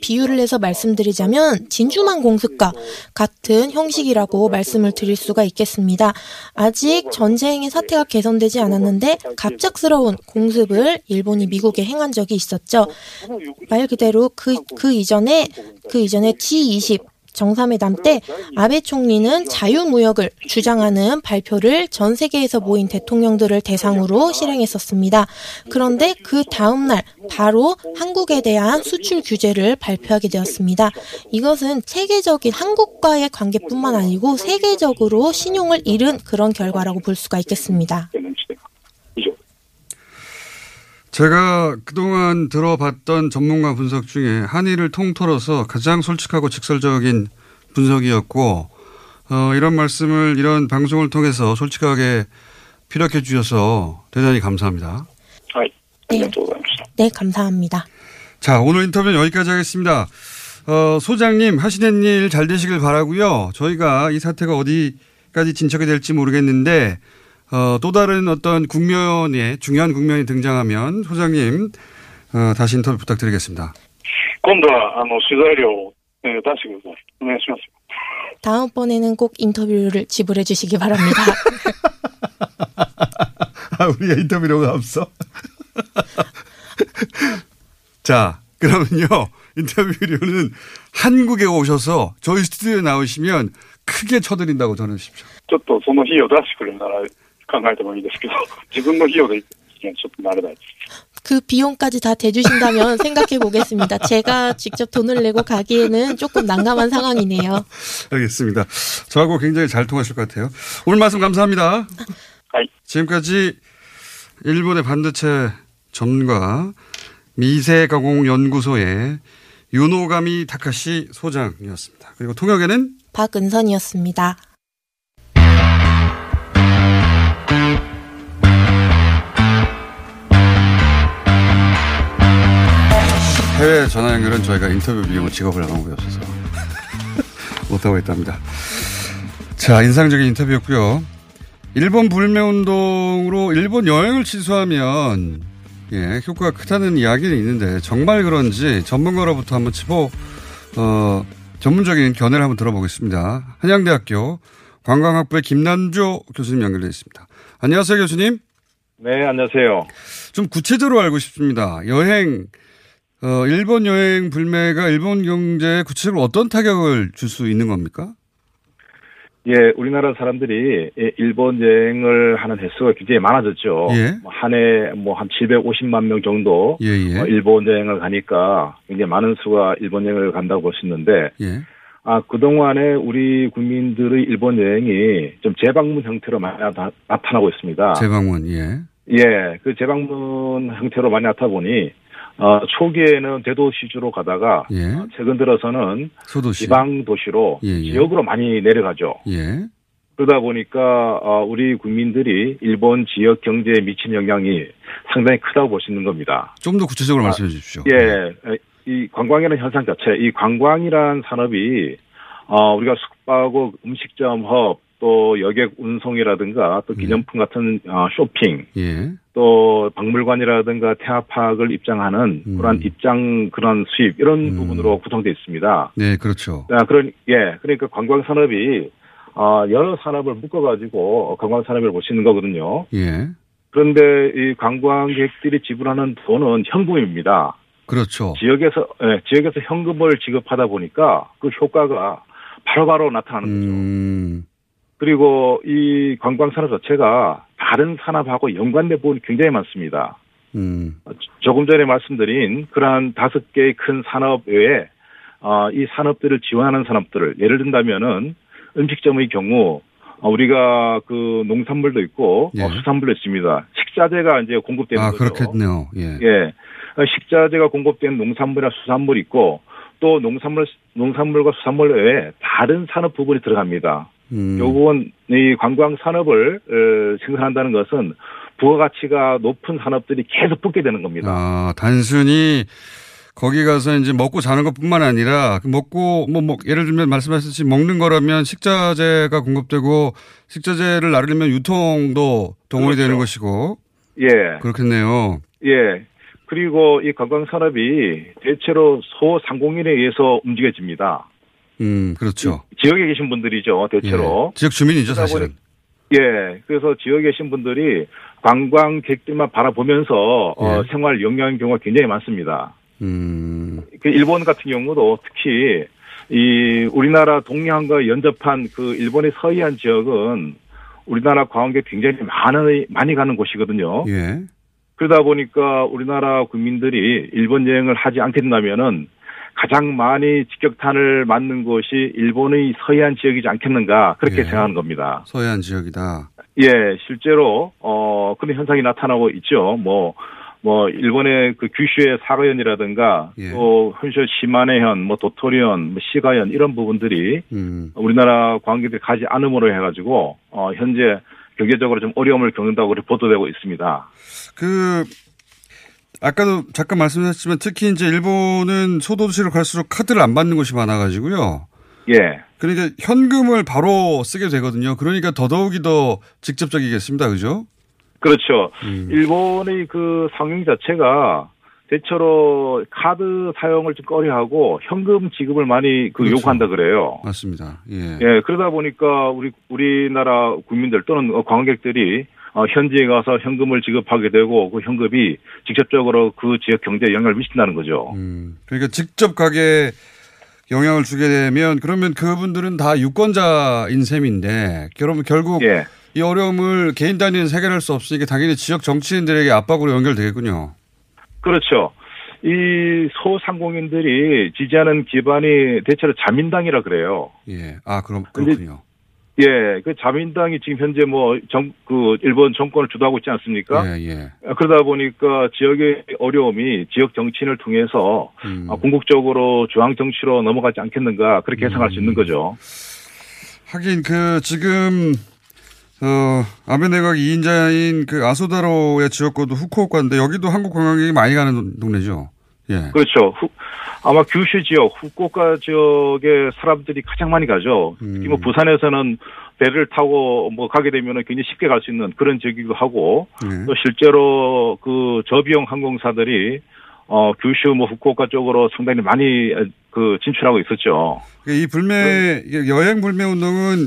비유를 해서 말씀드리자면 진주만 공습과 같은 형식이라고 말씀을 드릴 수가 있겠습니다. 아직 전쟁의 사태가 개선되지 않았는데 갑작스러운 공습을 일본이 미국에 행한 적이 있었죠. 말 그대로 그, 그 이전에, 그 이전에 G20 정상회담 때 아베 총리는 자유무역을 주장하는 발표를 전 세계에서 모인 대통령들을 대상으로 실행했었습니다. 그런데 그 다음날 바로 한국에 대한 수출 규제를 발표하게 되었습니다. 이것은 체계적인 한국과의 관계뿐만 아니고 세계적으로 신용을 잃은 그런 결과라고 볼 수가 있겠습니다. 제가 그동안 들어봤던 전문가 분석 중에 한일을 통틀어서 가장 솔직하고 직설적인 분석이었고, 어, 이런 말씀을 이런 방송을 통해서 솔직하게 피력해 주셔서 대단히 감사합니다. 네, 네 감사합니다. 자, 오늘 인터뷰는 여기까지 하겠습니다. 어, 소장님 하시는 일 잘 되시길 바라고요. 저희가 이 사태가 어디까지 진척이 될지 모르겠는데 어, 또 다른 어떤 국면에 중요한 국면이 등장하면 소장님 어, 다시 인터뷰 부탁드리겠습니다. 今度は、あの、取材料を、えー出してください。お願いします。 다음번에는 꼭 인터뷰를 지불해 주시기 바랍니다. 아, 우리가 인터뷰료가 없어? 자, 그러면요. 인터뷰료는 한국에 오셔서 저희 스튜디오에 나오시면 크게 쳐드린다고 전해주십시오. ちょっとその費用出してくれるなら 考えてもいいですけど、自分の費用で行くにはちょっと慣れないです。 그 비용까지 다 대주신다면 생각해 보겠습니다. 제가 직접 돈을 내고 가기에는 조금 난감한 상황이네요. 알겠습니다. 저하고 굉장히 잘 통하실 것 같아요. 오늘 말씀 감사합니다. 지금까지 일본의 반도체 전문가 미세가공연구소의 유노가미 타카시 소장이었습니다. 그리고 통역에는 박은선이었습니다. 해외 전화 연결은 저희가 인터뷰 비용을 지급을 안 하고 있어서 못하고 있답니다. 자, 인상적인 인터뷰였고요. 일본 불매운동으로 일본 여행을 취소하면 예, 효과가 크다는 이야기는 있는데 정말 그런지 전문가로부터 한번 짚어 어, 전문적인 견해를 한번 들어보겠습니다. 한양대학교 관광학부의 김남조 교수님 연결되어 있습니다. 안녕하세요, 교수님. 네, 안녕하세요. 좀 구체적으로 알고 싶습니다. 여행, 어, 일본 여행 불매가 일본 경제에 구체적으로 어떤 타격을 줄 수 있는 겁니까? 예, 우리나라 사람들이 예, 일본 여행을 하는 횟수가 굉장히 많아졌죠. 예. 한 해 뭐 한 750만 명 정도 예, 예. 어, 일본 여행을 가니까 굉장히 많은 수가 일본 여행을 간다고 볼 수 있는데 예. 아, 그동안에 우리 국민들의 일본 여행이 좀 재방문 형태로 많이 나타, 나타나고 있습니다. 재방문, 예. 예, 그 재방문 형태로 많이 나타 보니 어, 초기에는 대도시주로 가다가 예. 최근 들어서는 소도시. 지방 도시로 예, 예. 지역으로 많이 내려가죠. 예. 그러다 보니까 어, 우리 국민들이 일본 지역 경제에 미친 영향이 상당히 크다고 볼 수 있는 겁니다. 좀 더 구체적으로 말씀해 주십시오. 예, 이 관광이라는 현상 자체, 이 관광이란 산업이 어, 우리가 숙박업, 음식점, 업, 또 여객 운송이라든가 또 기념품 같은 어, 쇼핑, 예. 또 박물관이라든가 테마파크를 입장하는 음. 그런 입장 그런 수입 이런 부분으로 구성되어 있습니다. 네, 그렇죠. 아, 그런 예, 그러니까 관광 산업이 어, 여러 산업을 묶어가지고 관광 산업을 있는 거거든요. 예. 그런데 이 관광객들이 지불하는 돈은 현금입니다. 그렇죠. 지역에서 예, 지역에서 현금을 지급하다 보니까 그 효과가 바로바로 나타나는 음. 거죠. 그리고 이 관광 산업 자체가 다른 산업하고 연관된 부분이 굉장히 많습니다. 음. 조금 전에 말씀드린 그러한 다섯 개의 큰 산업 외에 어, 이 산업들을 지원하는 산업들을 예를 든다면은 음식점의 경우 어, 우리가 그 농산물도 있고 예. 어, 수산물도 있습니다. 식자재가 이제 공급되는 아, 거죠. 그렇겠네요. 예. 예. 어, 식자재가 공급된 농산물이나 수산물이 있고 또 농산물 농산물과 수산물 외에 다른 산업 부분이 들어갑니다. 음. 요 부분 이 관광 산업을 어, 생산한다는 것은 부가가치가 높은 산업들이 계속 붙게 되는 겁니다. 아, 단순히 거기 가서 이제 먹고 자는 것 뿐만 아니라 그 먹고 뭐, 뭐 예를 들면 말씀하셨듯이 먹는 거라면 식자재가 공급되고 식자재를 나르려면 유통도 동원이 그렇죠. 되는 것이고 예. 그렇겠네요. 예. 그리고 이 관광 산업이 대체로 소상공인에 의해서 움직여집니다. 음, 그렇죠. 지역에 계신 분들이죠, 대체로. 예. 지역 주민이죠, 사실은. 예. 그래서 지역에 계신 분들이 관광객들만 바라보면서 어, 생활 영위하는 경우가 굉장히 많습니다. 음. 그 일본 같은 경우도 특히 이 우리나라 동해안과 연접한 그 일본의 서해안 지역은 우리나라 관광객 굉장히 많이 많이 가는 곳이거든요. 예. 그러다 보니까 우리나라 국민들이 일본 여행을 하지 않게 된다면은 가장 많이 직격탄을 맞는 곳이 일본의 서해안 지역이지 않겠는가 그렇게 예. 생각하는 겁니다. 서해안 지역이다. 예, 실제로 어 그런 현상이 나타나고 있죠. 뭐. 뭐 일본의 그 규슈의 사가현이라든가 예. 또 현실 시마네현, 뭐 도토리현, 뭐 시가현 이런 부분들이 음. 우리나라 관광객들이 가지 않음으로 해가지고 어 현재 경제적으로 좀 어려움을 겪는다고 보도되고 있습니다. 그 아까도 잠깐 말씀하셨지만 특히 이제 일본은 소도시로 갈수록 카드를 안 받는 곳이 많아가지고요. 예. 그러니까 현금을 바로 쓰게 되거든요. 그러니까 더더욱이 더 직접적이겠습니다. 그죠? 그렇죠. 음. 일본의 그 상용 자체가 대체로 카드 사용을 좀 꺼려하고 현금 지급을 많이 그 그렇죠. 요구한다 그래요. 맞습니다. 예. 예, 그러다 보니까 우리 우리나라 국민들 또는 어, 관광객들이 어, 현지에 가서 현금을 지급하게 되고 그 현금이 직접적으로 그 지역 경제에 영향을 미친다는 거죠. 그러니까 직접 가게 영향을 주게 되면 그러면 그분들은 다 유권자인 셈인데 그러면 결국 예. 이 어려움을 개인 단위는 해결할 수 없으니까 당연히 지역 정치인들에게 압박으로 연결되겠군요. 그렇죠. 이 소상공인들이 지지하는 기반이 대체로 자민당이라 그래요. 예. 아, 그럼 그렇군요. 예, 그 자민당이 지금 현재 뭐 정 그 일본 정권을 주도하고 있지 않습니까? 예, 예. 그러다 보니까 지역의 어려움이 지역 정치인을 통해서 음. 아, 궁극적으로 중앙 정치로 넘어가지 않겠는가 그렇게 예상할 수 있는 거죠. 하긴 그 지금 어 아베 내각 2인자인 그 아소다로의 지역구도 후쿠오카인데 여기도 한국 관광객이 많이 가는 동네죠. 예. 그렇죠. 후, 아마 규슈 지역, 후쿠오카 지역의 사람들이 가장 많이 가죠. 특히 뭐 부산에서는 배를 타고 뭐 가게 되면 굉장히 쉽게 갈 수 있는 그런 지역이기도 하고 네. 또 실제로 그 저비용 항공사들이 어 규슈 뭐 후쿠오카 쪽으로 상당히 많이 그 진출하고 있었죠. 이 불매 여행 불매 운동은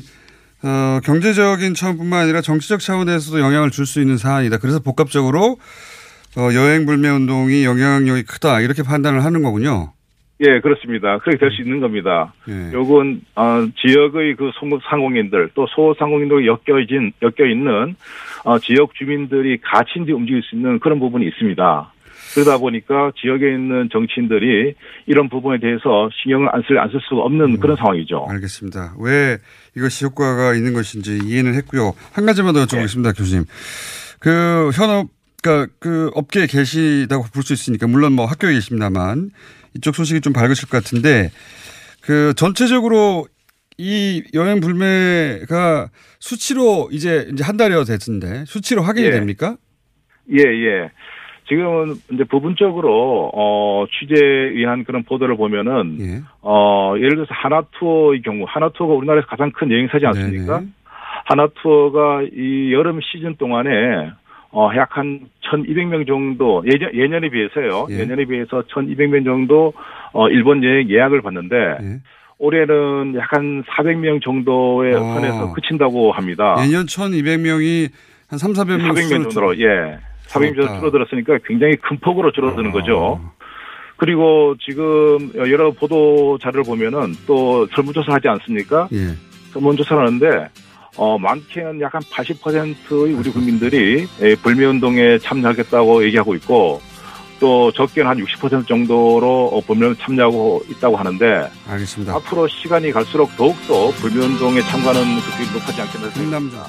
어, 경제적인 차원뿐만 아니라 정치적 차원에서도 영향을 줄 수 있는 사안이다. 그래서 복합적으로 어, 여행 불매 운동이 영향력이 크다 이렇게 판단을 하는 거군요. 예, 그렇습니다. 그렇게 될 수 있는 겁니다. 예. 요건 어, 지역의 그 상공인들 또 소상공인들이 엮여진 엮여 있는 어, 지역 주민들이 같이 이제 움직일 수 있는 그런 부분이 있습니다. 그러다 보니까 지역에 있는 정치인들이 이런 부분에 대해서 신경을 안 쓸 안 쓸 수가 없는 그런 상황이죠. 알겠습니다. 왜 이것이 효과가 있는 것인지 이해는 했고요. 한 가지만 더 여쭤보겠습니다, 교수님. 그 현업, 그러니까 그 업계에 계시다고 볼 수 있으니까 물론 뭐 학교에 계십니다만 이쪽 소식이 좀 밝으실 것 같은데 그 전체적으로 이 여행 불매가 수치로 이제 이제 한 달여 됐는데 수치로 확인이 예. 됩니까? 예, 예. 지금은 이제 부분적으로 어 취재에 의한 그런 보도를 보면은 예. 어 예를 들어서 하나투어의 경우 하나투어가 우리나라에서 가장 큰 여행사지 않습니까? 하나투어가 이 여름 시즌 동안에 어, 약 한 1,200명 정도, 예년, 예년에 비해서요. 예. 예. 년에 비해서 1,200명 정도, 어, 일본 여행 예약을 받는데, 예. 올해는 약 한 400명 정도에 어. 선에서 그친다고 합니다. 예년 1,200명이 한 3, 400명 400명 정도로 예. 400명 정도 줄어들었으니까 굉장히 큰 폭으로 줄어드는 아. 거죠. 그리고 지금 여러 보도 자료를 보면은 또 설문조사 하지 않습니까? 예. 설문조사를 하는데 어, 많게는 약 한 80%의 우리 국민들이 예, 불매운동에 참여하겠다고 얘기하고 있고 또 적게는 한 60% 정도로 어, 불매운동 참여하고 있다고 하는데 알겠습니다. 앞으로 시간이 갈수록 더욱더 불매운동에 참가하는 그들이 높아지 않겠나 생각합니다.